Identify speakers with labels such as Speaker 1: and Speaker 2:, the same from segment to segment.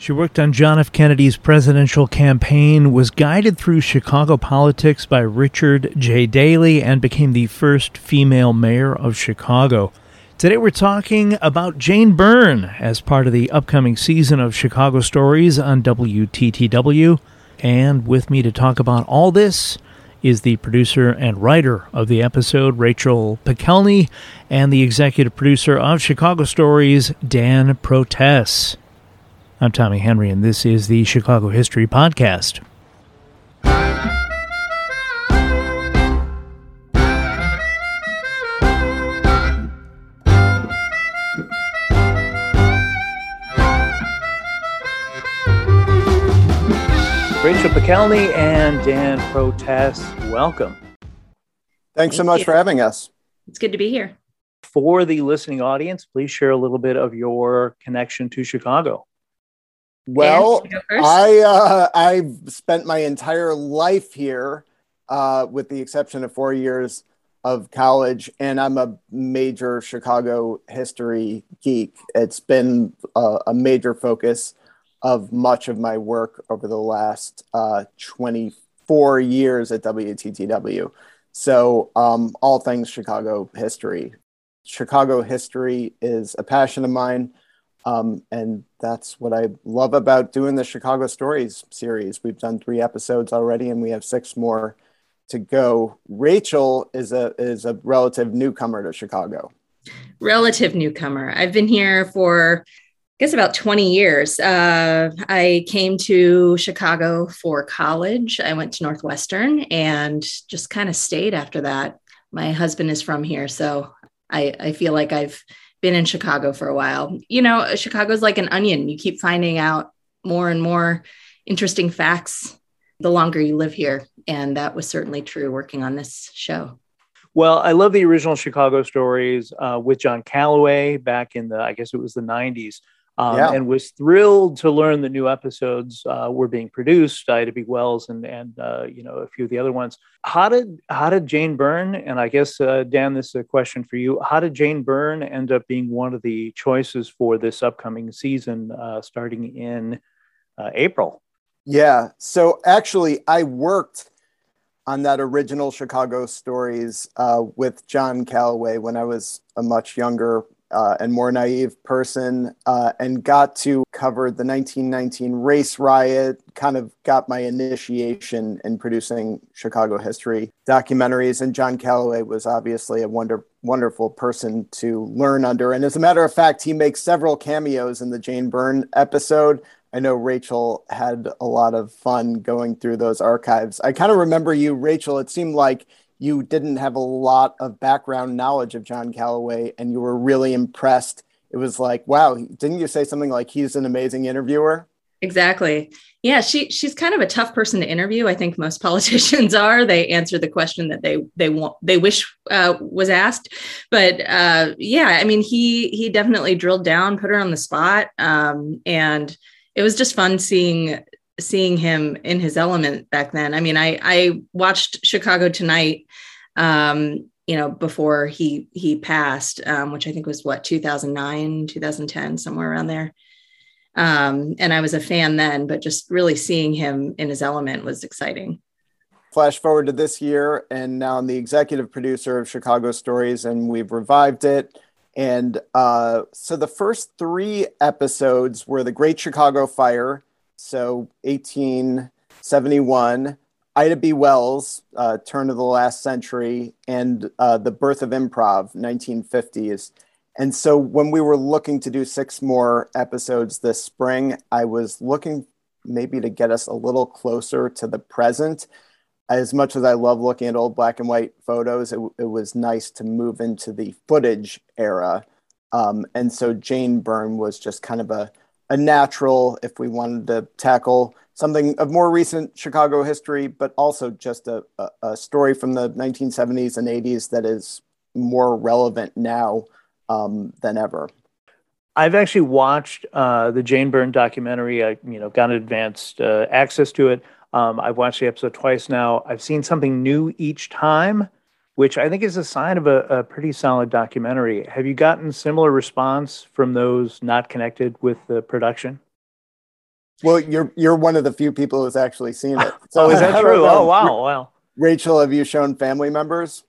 Speaker 1: She worked on John F. Kennedy's presidential campaign, was guided through Chicago politics by Richard J. Daley, and became the first female mayor of Chicago. Today we're talking about Jane Byrne as part of the upcoming season of Chicago Stories on WTTW. And with me to talk about all this is the producer and writer of the episode, Rachel Pekelny, and the executive producer of Chicago Stories, Dan Protess. I'm Tommy Henry, and this is the Chicago History Podcast. Rachel Pekelny and Dan Protess, welcome.
Speaker 2: Thanks Thank so much you. for having us.
Speaker 3: It's good to be here.
Speaker 1: For the listening audience, please share a little bit of your connection to Chicago.
Speaker 2: Well, I uh, I've spent my entire life here, uh, with the exception of four years of college, and I'm a major Chicago history geek. It's been a, a major focus of much of my work over the last uh, 24 years at WTTW. So, um, all things Chicago history. Chicago history is a passion of mine. Um, and that's what I love about doing the Chicago Stories series. We've done three episodes already, and we have six more to go. Rachel is a is a relative newcomer to Chicago.
Speaker 3: Relative newcomer. I've been here for I guess about 20 years. Uh, I came to Chicago for college. I went to Northwestern and just kind of stayed after that. My husband is from here, so I, I feel like I've been in Chicago for a while. You know, Chicago's like an onion. You keep finding out more and more interesting facts the longer you live here. And that was certainly true working on this show.
Speaker 1: Well, I love the original Chicago stories uh, with John Callaway back in the, I guess it was the 90s um, yeah. and was thrilled to learn the new episodes uh, were being produced. Ida B. Wells and and uh, you know a few of the other ones. How did how did Jane Byrne? And I guess uh, Dan, this is a question for you. How did Jane Byrne end up being one of the choices for this upcoming season, uh, starting in uh, April?
Speaker 2: Yeah. So actually, I worked on that original Chicago stories uh, with John Callaway when I was a much younger uh, and more naive person uh, and got to cover the 1919 race riot, kind of got my initiation in producing Chicago history documentaries. And John Callaway was obviously a wonder, wonderful person to learn under. And as a matter of fact, he makes several cameos in the Jane Byrne episode. I know Rachel had a lot of fun going through those archives. I kind of remember you, Rachel. It seemed like you didn't have a lot of background knowledge of John Callaway and you were really impressed. It was like, wow, didn't you say something like he's an amazing interviewer?
Speaker 3: Exactly. Yeah, she she's kind of a tough person to interview. I think most politicians are. They answer the question that they they want they wish uh, was asked. But uh, yeah, I mean, he he definitely drilled down, put her on the spot, um, and it was just fun seeing seeing him in his element back then. I mean, I I watched Chicago Tonight, um, you know, before he he passed, um, which I think was what 2009, 2010, somewhere around there. Um, and I was a fan then, but just really seeing him in his element was exciting.
Speaker 2: Flash forward to this year, and now I'm the executive producer of Chicago Stories, and we've revived it. And uh, so the first three episodes were the Great Chicago Fire, so 1871, Ida B. Wells, uh, turn of the last century, and uh, the birth of improv, 1950s. And so when we were looking to do six more episodes this spring, I was looking maybe to get us a little closer to the present. As much as I love looking at old black and white photos, it, it was nice to move into the footage era. Um, and so Jane Byrne was just kind of a, a natural if we wanted to tackle something of more recent Chicago history, but also just a, a, a story from the 1970s and 80s that is more relevant now um, than ever.
Speaker 1: I've actually watched uh, the Jane Byrne documentary. I, you know, got advanced uh, access to it. Um, I've watched the episode twice now. I've seen something new each time which I think is a sign of a, a, pretty solid documentary. Have you gotten similar response from those not connected with the production?
Speaker 2: Well, you're you're one of the few people who's actually seen it.
Speaker 1: So oh, is that true? Oh, wow, wow.
Speaker 2: Rachel, have you shown family members?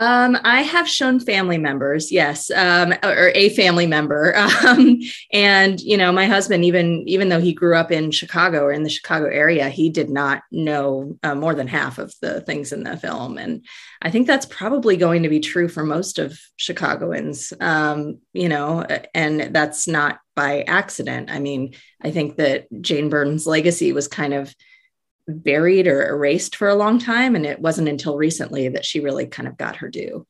Speaker 3: Um, I have shown family members, yes, um, or a family member. Um, and you know, my husband, even even though he grew up in Chicago or in the Chicago area, he did not know uh, more than half of the things in the film. And I think that's probably going to be true for most of Chicagoans. Um, you know, and that's not by accident. I mean, I think that Jane Byrne's legacy was kind of buried or erased for a long time. And it wasn't until recently that she really kind of got her due.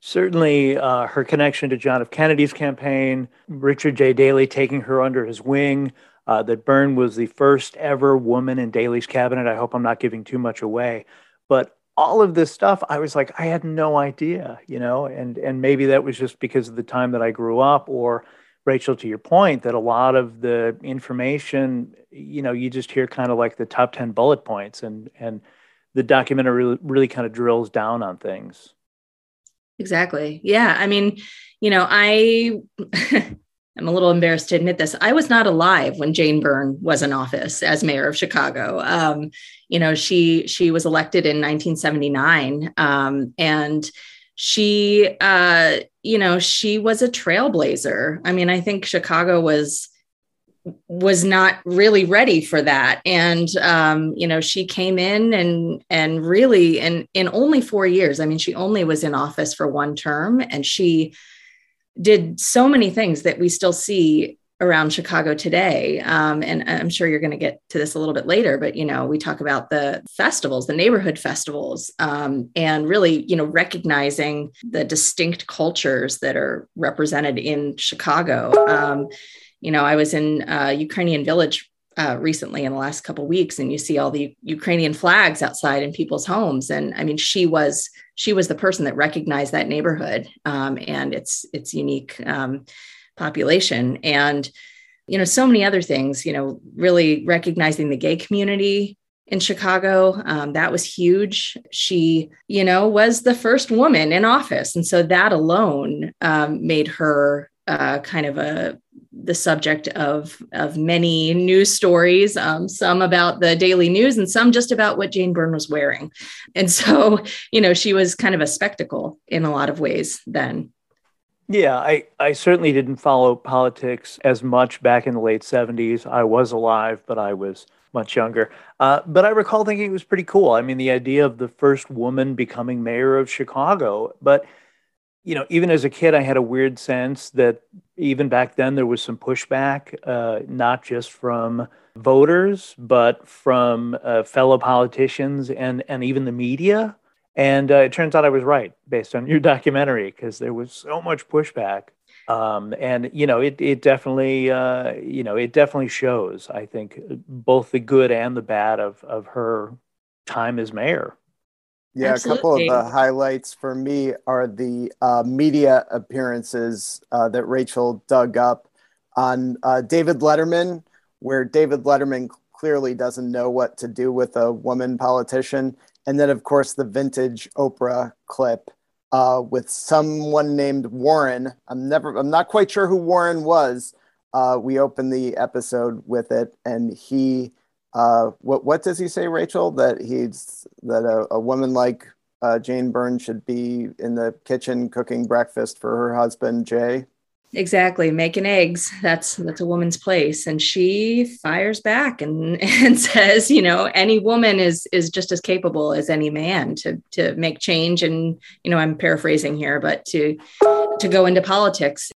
Speaker 1: Certainly, uh, her connection to John F. Kennedy's campaign, Richard J. Daley taking her under his wing, uh, that Byrne was the first ever woman in Daley's cabinet. I hope I'm not giving too much away. But all of this stuff, I was like, I had no idea, you know, and and maybe that was just because of the time that I grew up, or Rachel, to your point, that a lot of the information, you know, you just hear kind of like the top 10 bullet points and, and the documentary really, really kind of drills down on things.
Speaker 3: Exactly. Yeah. I mean, you know, I, I'm a little embarrassed to admit this. I was not alive when Jane Byrne was in office as mayor of Chicago. Um, you know, she she was elected in 1979, um, and she uh you know she was a trailblazer. I mean i think chicago was was not really ready for that. And um, you know she came in and and really in in only four years i mean she only was in office for one term. And she did so many things that we still see around Chicago today. Um, and I'm sure you're going to get to this a little bit later, but you know, we talk about the festivals, the neighborhood festivals, um, and really, you know, recognizing the distinct cultures that are represented in Chicago. Um, you know, I was in uh, Ukrainian Village uh, recently in the last couple weeks, and you see all the Ukrainian flags outside in people's homes. And I mean, she was she was the person that recognized that neighborhood um, and its its unique um, population. And you know so many other things you know really recognizing the gay community in chicago um, that was huge. She you know was the first woman in office. And so that alone um, made her uh, kind of a the subject of of many news stories um, some about the daily news and some just about what jane byrne was wearing. And so you know she was kind of a spectacle in a lot of ways then
Speaker 1: yeah, I, I certainly didn't follow politics as much back in the late 70s. I was alive, but I was much younger. Uh, but I recall thinking it was pretty cool. I mean, the idea of the first woman becoming mayor of Chicago. But, you know, even as a kid, I had a weird sense that even back then there was some pushback, uh, not just from voters, but from uh, fellow politicians and, and even the media and uh, it turns out I was right based on your documentary because there was so much pushback. Um, and you know, it it definitely uh, you know it definitely shows. I think both the good and the bad of of her time as mayor.
Speaker 2: Yeah, Absolutely. a couple of the highlights for me are the uh, media appearances uh, that Rachel dug up on uh, David Letterman, where David Letterman clearly doesn't know what to do with a woman politician and then of course the vintage Oprah clip uh, with someone named Warren. I'm never, I'm not quite sure who Warren was. Uh, we opened the episode with it, and he, uh, what what does he say, Rachel? That he's that a, a woman like uh, Jane Byrne should be in the kitchen cooking breakfast for her husband Jay
Speaker 3: exactly. Making eggs. That's that's a woman's place. And she fires back and and says you know any woman is is just as capable as any man to to make change. And you know i'm paraphrasing here but to to go into politics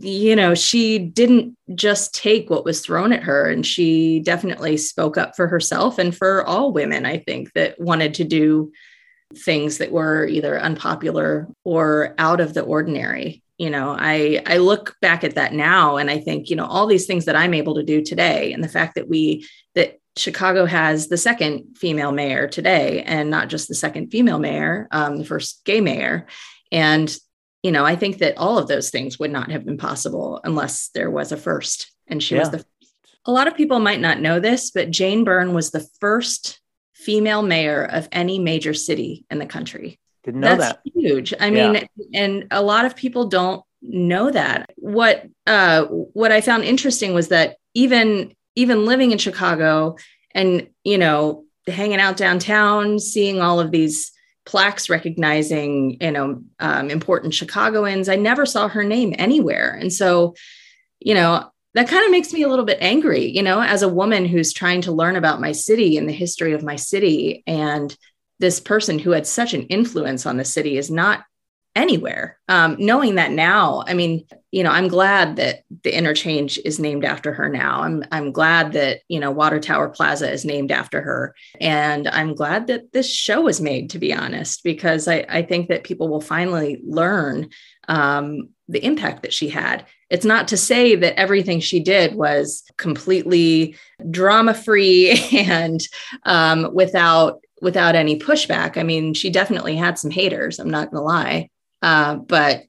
Speaker 3: you know she didn't just take what was thrown at her. And she definitely spoke up for herself and for all women i think that wanted to do things that were either unpopular or out of the ordinary you know i i look back at that now and i think you know all these things that i'm able to do today and the fact that we that chicago has the second female mayor today and not just the second female mayor um, the first gay mayor and you know i think that all of those things would not have been possible unless there was a first and she yeah. was the first. a lot of people might not know this but jane byrne was the first female mayor of any major city in the country
Speaker 1: didn't know That's that.
Speaker 3: Huge. I mean, and a lot of people don't know that. What uh, what I found interesting was that even even living in Chicago and, you know, hanging out downtown, seeing all of these plaques recognizing, you know, um, important Chicagoans, I never saw her name anywhere. And so, you know, that kind of makes me a little bit angry, you know, as a woman who's trying to learn about my city and the history of my city. And this person who had such an influence on the city is not anywhere. Um, knowing that now, I mean, you know, I'm glad that the interchange is named after her now. I'm I'm glad that you know Water Tower Plaza is named after her, and I'm glad that this show was made. To be honest, because I I think that people will finally learn um, the impact that she had. It's not to say that everything she did was completely drama free and um, without without any pushback. I mean, she definitely had some haters. I'm not going to lie. Uh, but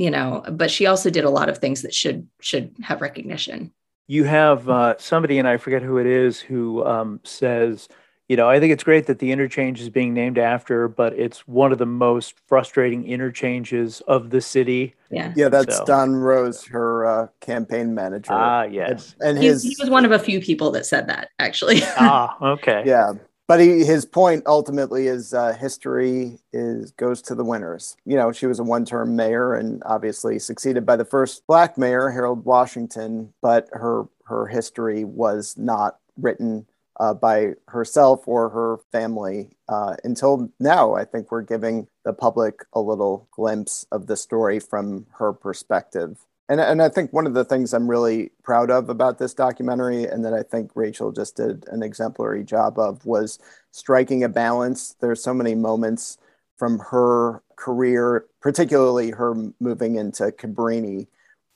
Speaker 3: you know, but she also did a lot of things that should should have recognition.
Speaker 1: You have uh, somebody, and I forget who it is, who um, says, you know, I think it's great that the interchange is being named after, but it's one of the most frustrating interchanges of the city.
Speaker 3: Yeah,
Speaker 2: yeah, that's so. Don Rose, her uh, campaign manager.
Speaker 1: Ah, yes,
Speaker 2: and, and his
Speaker 3: he was one of a few people that said that actually.
Speaker 1: ah, okay,
Speaker 2: yeah, but he, his point ultimately is uh, history is goes to the winners. You know, she was a one-term mayor and obviously succeeded by the first black mayor, Harold Washington, but her her history was not written uh, by herself or her family uh, until now. I think we're giving the public a little glimpse of the story from her perspective and and I think one of the things I'm really proud of about this documentary, and that I think Rachel just did an exemplary job of, was striking a balance. There's so many moments from her career, particularly her moving into Cabrini,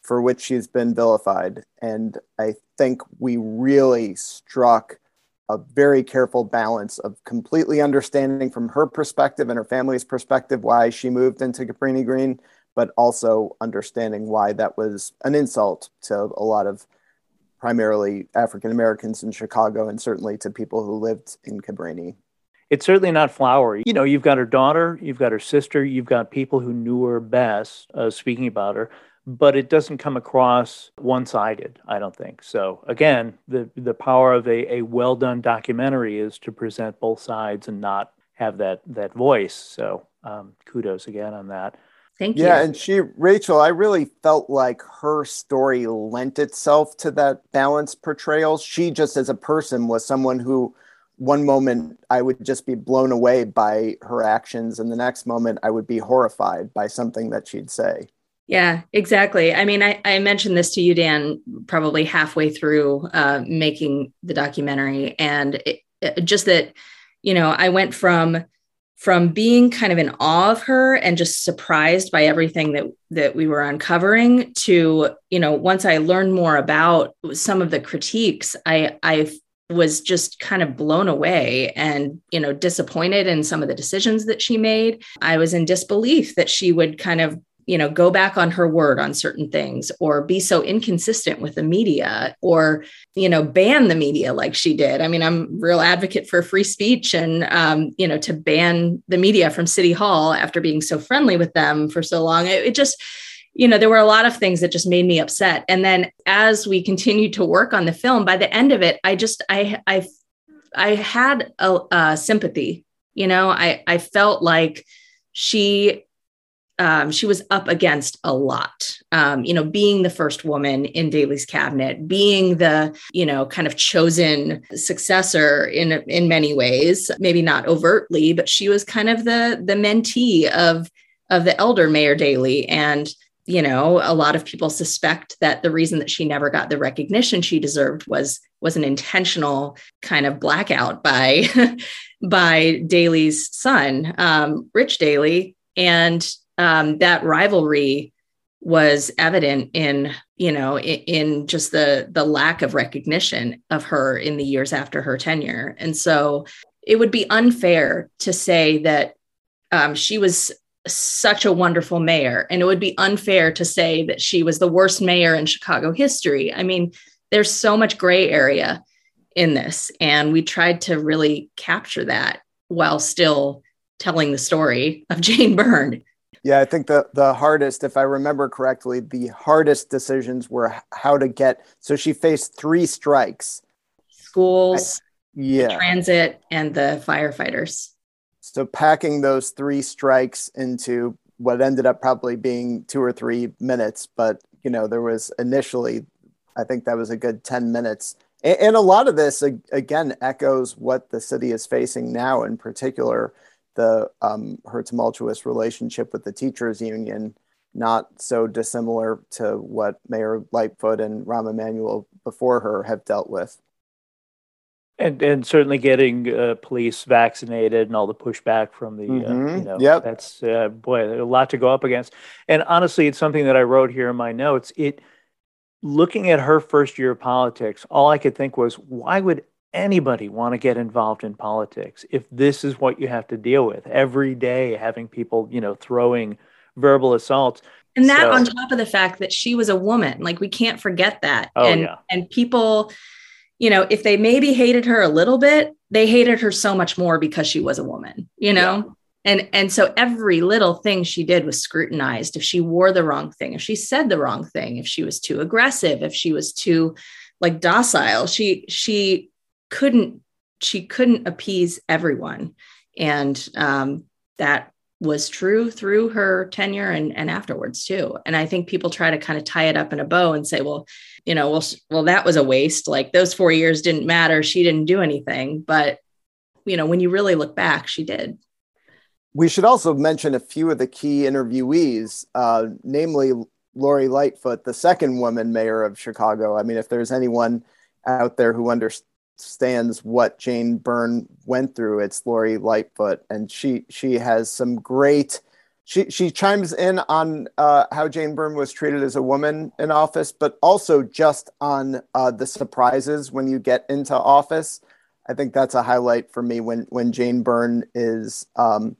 Speaker 2: for which she's been vilified, and I think we really struck a very careful balance of completely understanding from her perspective and her family's perspective why she moved into Cabrini Green, but also understanding why that was an insult to a lot of primarily African Americans in Chicago and certainly to people who lived in Cabrini.
Speaker 1: It's certainly not flowery. You know, you've got her daughter, you've got her sister, you've got people who knew her best uh, speaking about her, but it doesn't come across one sided, I don't think. So, again, the, the power of a, a well done documentary is to present both sides and not have that, that voice. So, um, kudos again on that.
Speaker 3: Thank
Speaker 2: you. Yeah, and she, Rachel, I really felt like her story lent itself to that balanced portrayal. She just as a person was someone who one moment I would just be blown away by her actions, and the next moment I would be horrified by something that she'd say.
Speaker 3: Yeah, exactly. I mean, I, I mentioned this to you, Dan, probably halfway through uh, making the documentary, and it, it, just that, you know, I went from from being kind of in awe of her and just surprised by everything that that we were uncovering to you know once i learned more about some of the critiques i i was just kind of blown away and you know disappointed in some of the decisions that she made. I was in disbelief that she would kind of you know go back on her word on certain things or be so inconsistent with the media or you know ban the media like she did. I mean i'm real advocate for free speech and um, you know to ban the media from city hall after being so friendly with them for so long. It, it just you know there were a lot of things that just made me upset. And then as we continued to work on the film by the end of it i just i i i had a, a sympathy you know i i felt like she um, she was up against a lot. Um, you know, being the first woman in Daley's cabinet, being the you know kind of chosen successor in in many ways, maybe not overtly, but she was kind of the the mentee of of the elder Mayor Daley, and you know, a lot of people suspect that the reason that she never got the recognition she deserved was was an intentional kind of blackout by by Daley's son, um, Rich Daley, and um, that rivalry was evident in you know in, just the the lack of recognition of her in the years after her tenure. And so it would be unfair to say that um, she was such a wonderful mayor and it would be unfair to say that she was the worst mayor in chicago history. I mean there's so much gray area in this and we tried to really capture that while still telling the story of jane byrne
Speaker 2: Yeah, I think the the hardest, if I remember correctly, the hardest decisions were how to get. So she faced three strikes:
Speaker 3: schools,
Speaker 2: I, yeah,
Speaker 3: transit, and the firefighters.
Speaker 2: So packing those three strikes into what ended up probably being two or three minutes, but you know there was initially, I think that was a good ten minutes, and, and a lot of this again echoes what the city is facing now, in particular the um, her tumultuous relationship with the teachers union not so dissimilar to what Mayor Lightfoot and Rahm Emanuel before her have dealt with.
Speaker 1: And and certainly getting uh, police vaccinated and all the pushback from the mm-hmm. uh, you know yep. that's uh, boy a lot to go up against. And honestly, it's something that I wrote here in my notes. It looking at her first year of politics, all I could think was, why would anybody want to get involved in politics if this is what you have to deal with every day having people you know throwing verbal assaults
Speaker 3: and that so, on top of the fact that she was a woman like we can't forget that
Speaker 1: oh,
Speaker 3: and
Speaker 1: yeah.
Speaker 3: and people you know if they maybe hated her a little bit they hated her so much more because she was a woman you know yeah. and and so every little thing she did was scrutinized if she wore the wrong thing if she said the wrong thing if she was too aggressive if she was too like docile she she couldn't she couldn't appease everyone. And um, that was true through her tenure and, and afterwards too. And i think people try to kind of tie it up in a bow and say well you know well well that was a waste. Like those four years didn't matter. She didn't do anything. But you know when you really look back she did.
Speaker 2: We should also mention a few of the key interviewees uh, namely lori lightfoot the second woman mayor of chicago. I mean if there's anyone out there who understands understands what Jane Byrne went through, it's Lori Lightfoot, and she she has some great. She she chimes in on uh, how Jane Byrne was treated as a woman in office, but also just on uh, the surprises when you get into office. I think that's a highlight for me when when Jane Byrne is. Um,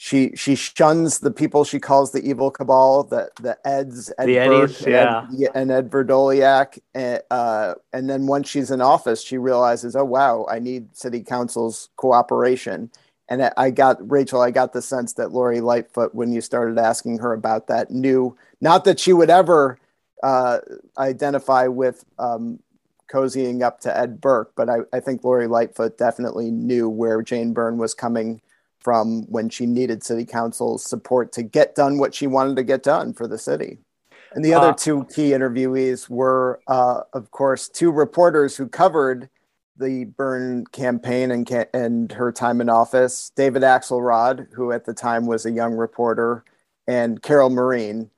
Speaker 2: she she shuns the people she calls the evil cabal, the the Eds,
Speaker 1: Ed the Eddies, yeah,
Speaker 2: Ed, and Ed Vrdolyak, and, uh, and then once she's in office, she realizes, oh wow, I need city council's cooperation. And I got Rachel, I got the sense that Lori Lightfoot, when you started asking her about that, knew not that she would ever uh, identify with um, cozying up to Ed Burke, but I, I think Lori Lightfoot definitely knew where Jane Byrne was coming from when she needed city council's support to get done what she wanted to get done for the city. And the other uh, two key interviewees were, uh, of course, two reporters who covered the Byrne campaign and, and her time in office David Axelrod, who at the time was a young reporter, and Carol Marin,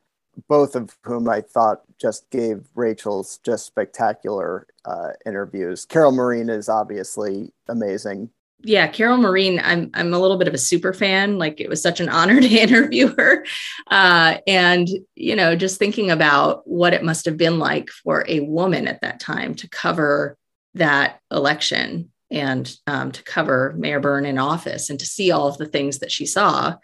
Speaker 2: both of whom I thought just gave Rachel's just spectacular uh, interviews. Carol Marin is obviously amazing
Speaker 3: yeah, Carol Marin, I'm I'm a little bit of a super fan. Like it was such an honor to interview her, uh, and you know, just thinking about what it must have been like for a woman at that time to cover that election and um, to cover Mayor Byrne in office and to see all of the things that she saw.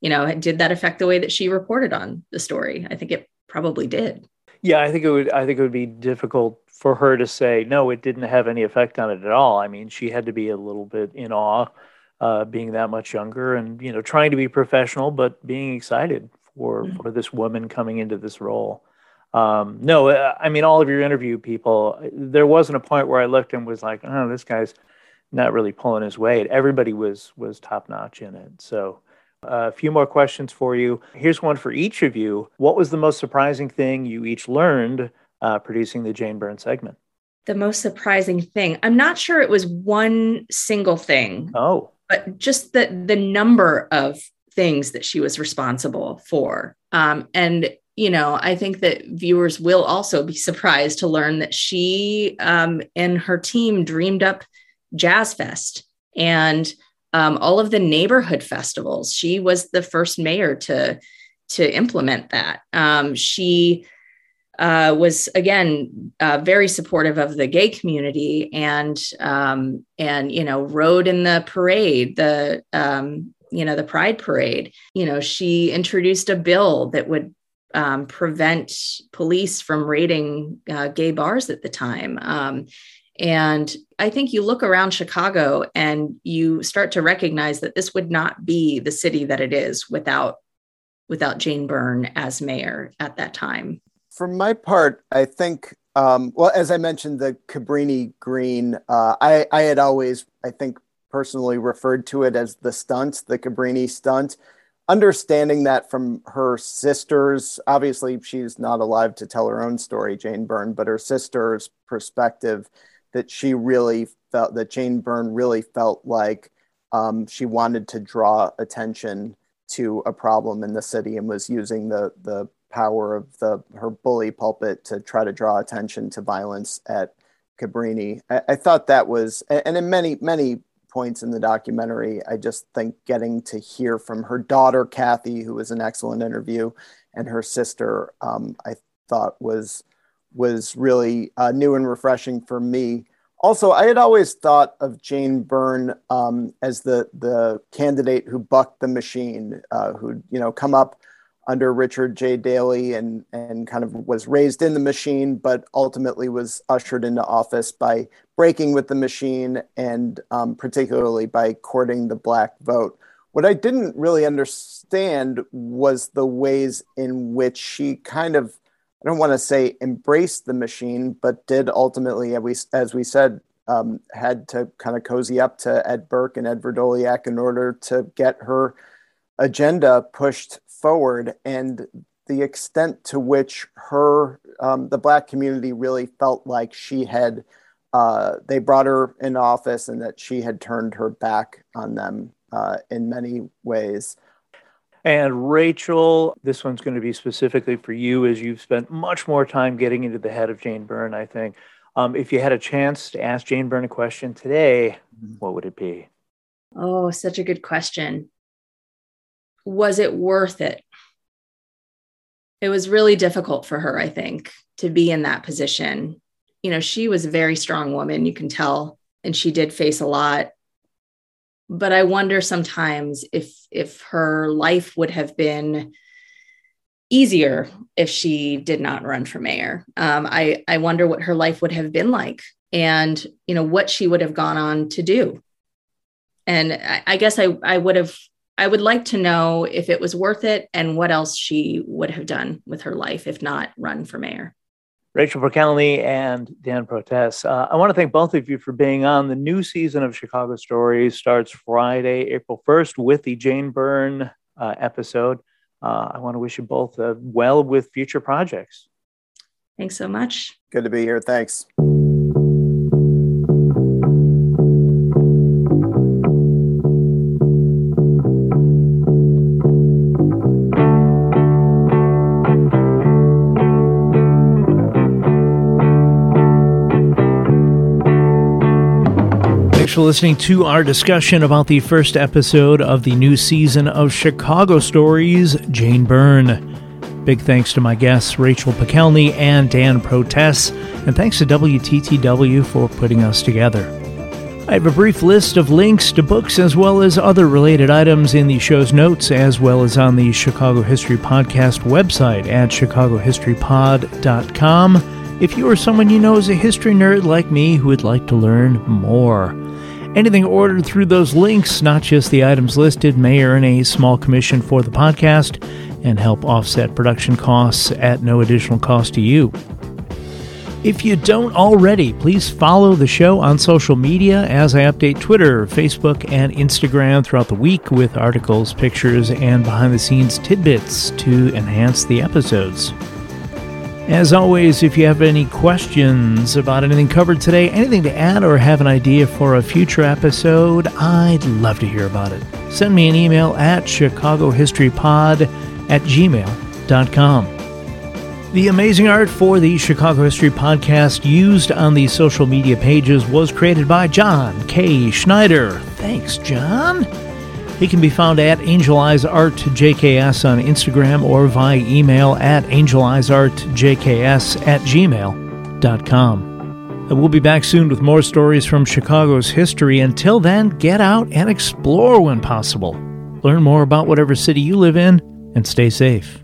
Speaker 3: You know, did that affect the way that she reported on the story? I think it probably did.
Speaker 1: Yeah, I think it would. I think it would be difficult for her to say no, it didn't have any effect on it at all. I mean, she had to be a little bit in awe, uh, being that much younger, and you know, trying to be professional, but being excited for mm-hmm. for this woman coming into this role. Um, no, uh, I mean, all of your interview people, there wasn't a point where I looked and was like, oh, this guy's not really pulling his weight. Everybody was was top notch in it. So. Uh, a few more questions for you. Here's one for each of you. What was the most surprising thing you each learned uh, producing the Jane Byrne segment?
Speaker 3: The most surprising thing. I'm not sure it was one single thing.
Speaker 1: Oh.
Speaker 3: But just the the number of things that she was responsible for. Um, and you know, I think that viewers will also be surprised to learn that she um, and her team dreamed up Jazz Fest and um, all of the neighborhood festivals. She was the first mayor to to implement that. Um, she uh, was again uh, very supportive of the gay community and um, and you know rode in the parade the um, you know the pride parade you know she introduced a bill that would um, prevent police from raiding uh, gay bars at the time um, and I think you look around Chicago and you start to recognize that this would not be the city that it is without without Jane Byrne as mayor at that time.
Speaker 2: For my part, I think, um, well, as I mentioned, the Cabrini Green, uh, I, I had always, I think, personally referred to it as the stunt, the Cabrini stunt. Understanding that from her sisters, obviously she's not alive to tell her own story, Jane Byrne, but her sister's perspective that she really felt that Jane Byrne really felt like um, she wanted to draw attention to a problem in the city and was using the the power of the her bully pulpit to try to draw attention to violence at Cabrini. I, I thought that was, and in many many points in the documentary, I just think getting to hear from her daughter Kathy, who was an excellent interview, and her sister, um, I thought was was really uh, new and refreshing for me also, I had always thought of Jane Byrne um, as the the candidate who bucked the machine, uh, who you know come up under Richard J. Daley and and kind of was raised in the machine, but ultimately was ushered into office by breaking with the machine and um, particularly by courting the black vote. What I didn't really understand was the ways in which she kind of I don't want to say embraced the machine, but did ultimately, as we, as we said, um, had to kind of cozy up to Ed Burke and Ed Vrdolyak in order to get her agenda pushed forward. And the extent to which her, um, the Black community really felt like she had, uh, they brought her in office and that she had turned her back on them uh, in many ways.
Speaker 1: And Rachel, this one's going to be specifically for you as you've spent much more time getting into the head of Jane Byrne, I think. Um, if you had a chance to ask Jane Byrne a question today, mm-hmm. what would it be?
Speaker 3: Oh, such a good question. Was it worth it? It was really difficult for her, I think, to be in that position. You know, she was a very strong woman, you can tell, and she did face a lot but I wonder sometimes if if her life would have been easier if she did not run for mayor. Um, I I wonder what her life would have been like, and you know what she would have gone on to do. And I, I guess I I would have I would like to know if it was worth it and what else she would have done with her life if not run for mayor.
Speaker 1: Rachel Pekelny and Dan Protess. Uh, I want to thank both of you for being on. The new season of Chicago Stories starts Friday, April 1st, with the Jane Byrne uh, episode. Uh, I want to wish you both uh, well with future projects.
Speaker 3: Thanks so much.
Speaker 2: Good to be here. Thanks.
Speaker 1: For listening to our discussion about the first episode of the new season of Chicago Stories, Jane Byrne. Big thanks to my guests, Rachel Pekelny and Dan Protess, and thanks to WTTW for putting us together. I have a brief list of links to books as well as other related items in the show's notes, as well as on the Chicago History Podcast website at chicagohistorypod.com if you or someone you know is a history nerd like me who would like to learn more. Anything ordered through those links, not just the items listed, may earn a small commission for the podcast and help offset production costs at no additional cost to you. If you don't already, please follow the show on social media as I update Twitter, Facebook, and Instagram throughout the week with articles, pictures, and behind the scenes tidbits to enhance the episodes. As always, if you have any questions about anything covered today, anything to add, or have an idea for a future episode, I'd love to hear about it. Send me an email at chicagohistorypod at gmail.com. The amazing art for the Chicago History Podcast used on the social media pages was created by John K. Schneider. Thanks, John. He can be found at Angel Eyes Art JKS on Instagram or via email at angeleyesartjks at gmail.com. And We'll be back soon with more stories from Chicago's history. Until then, get out and explore when possible. Learn more about whatever city you live in and stay safe.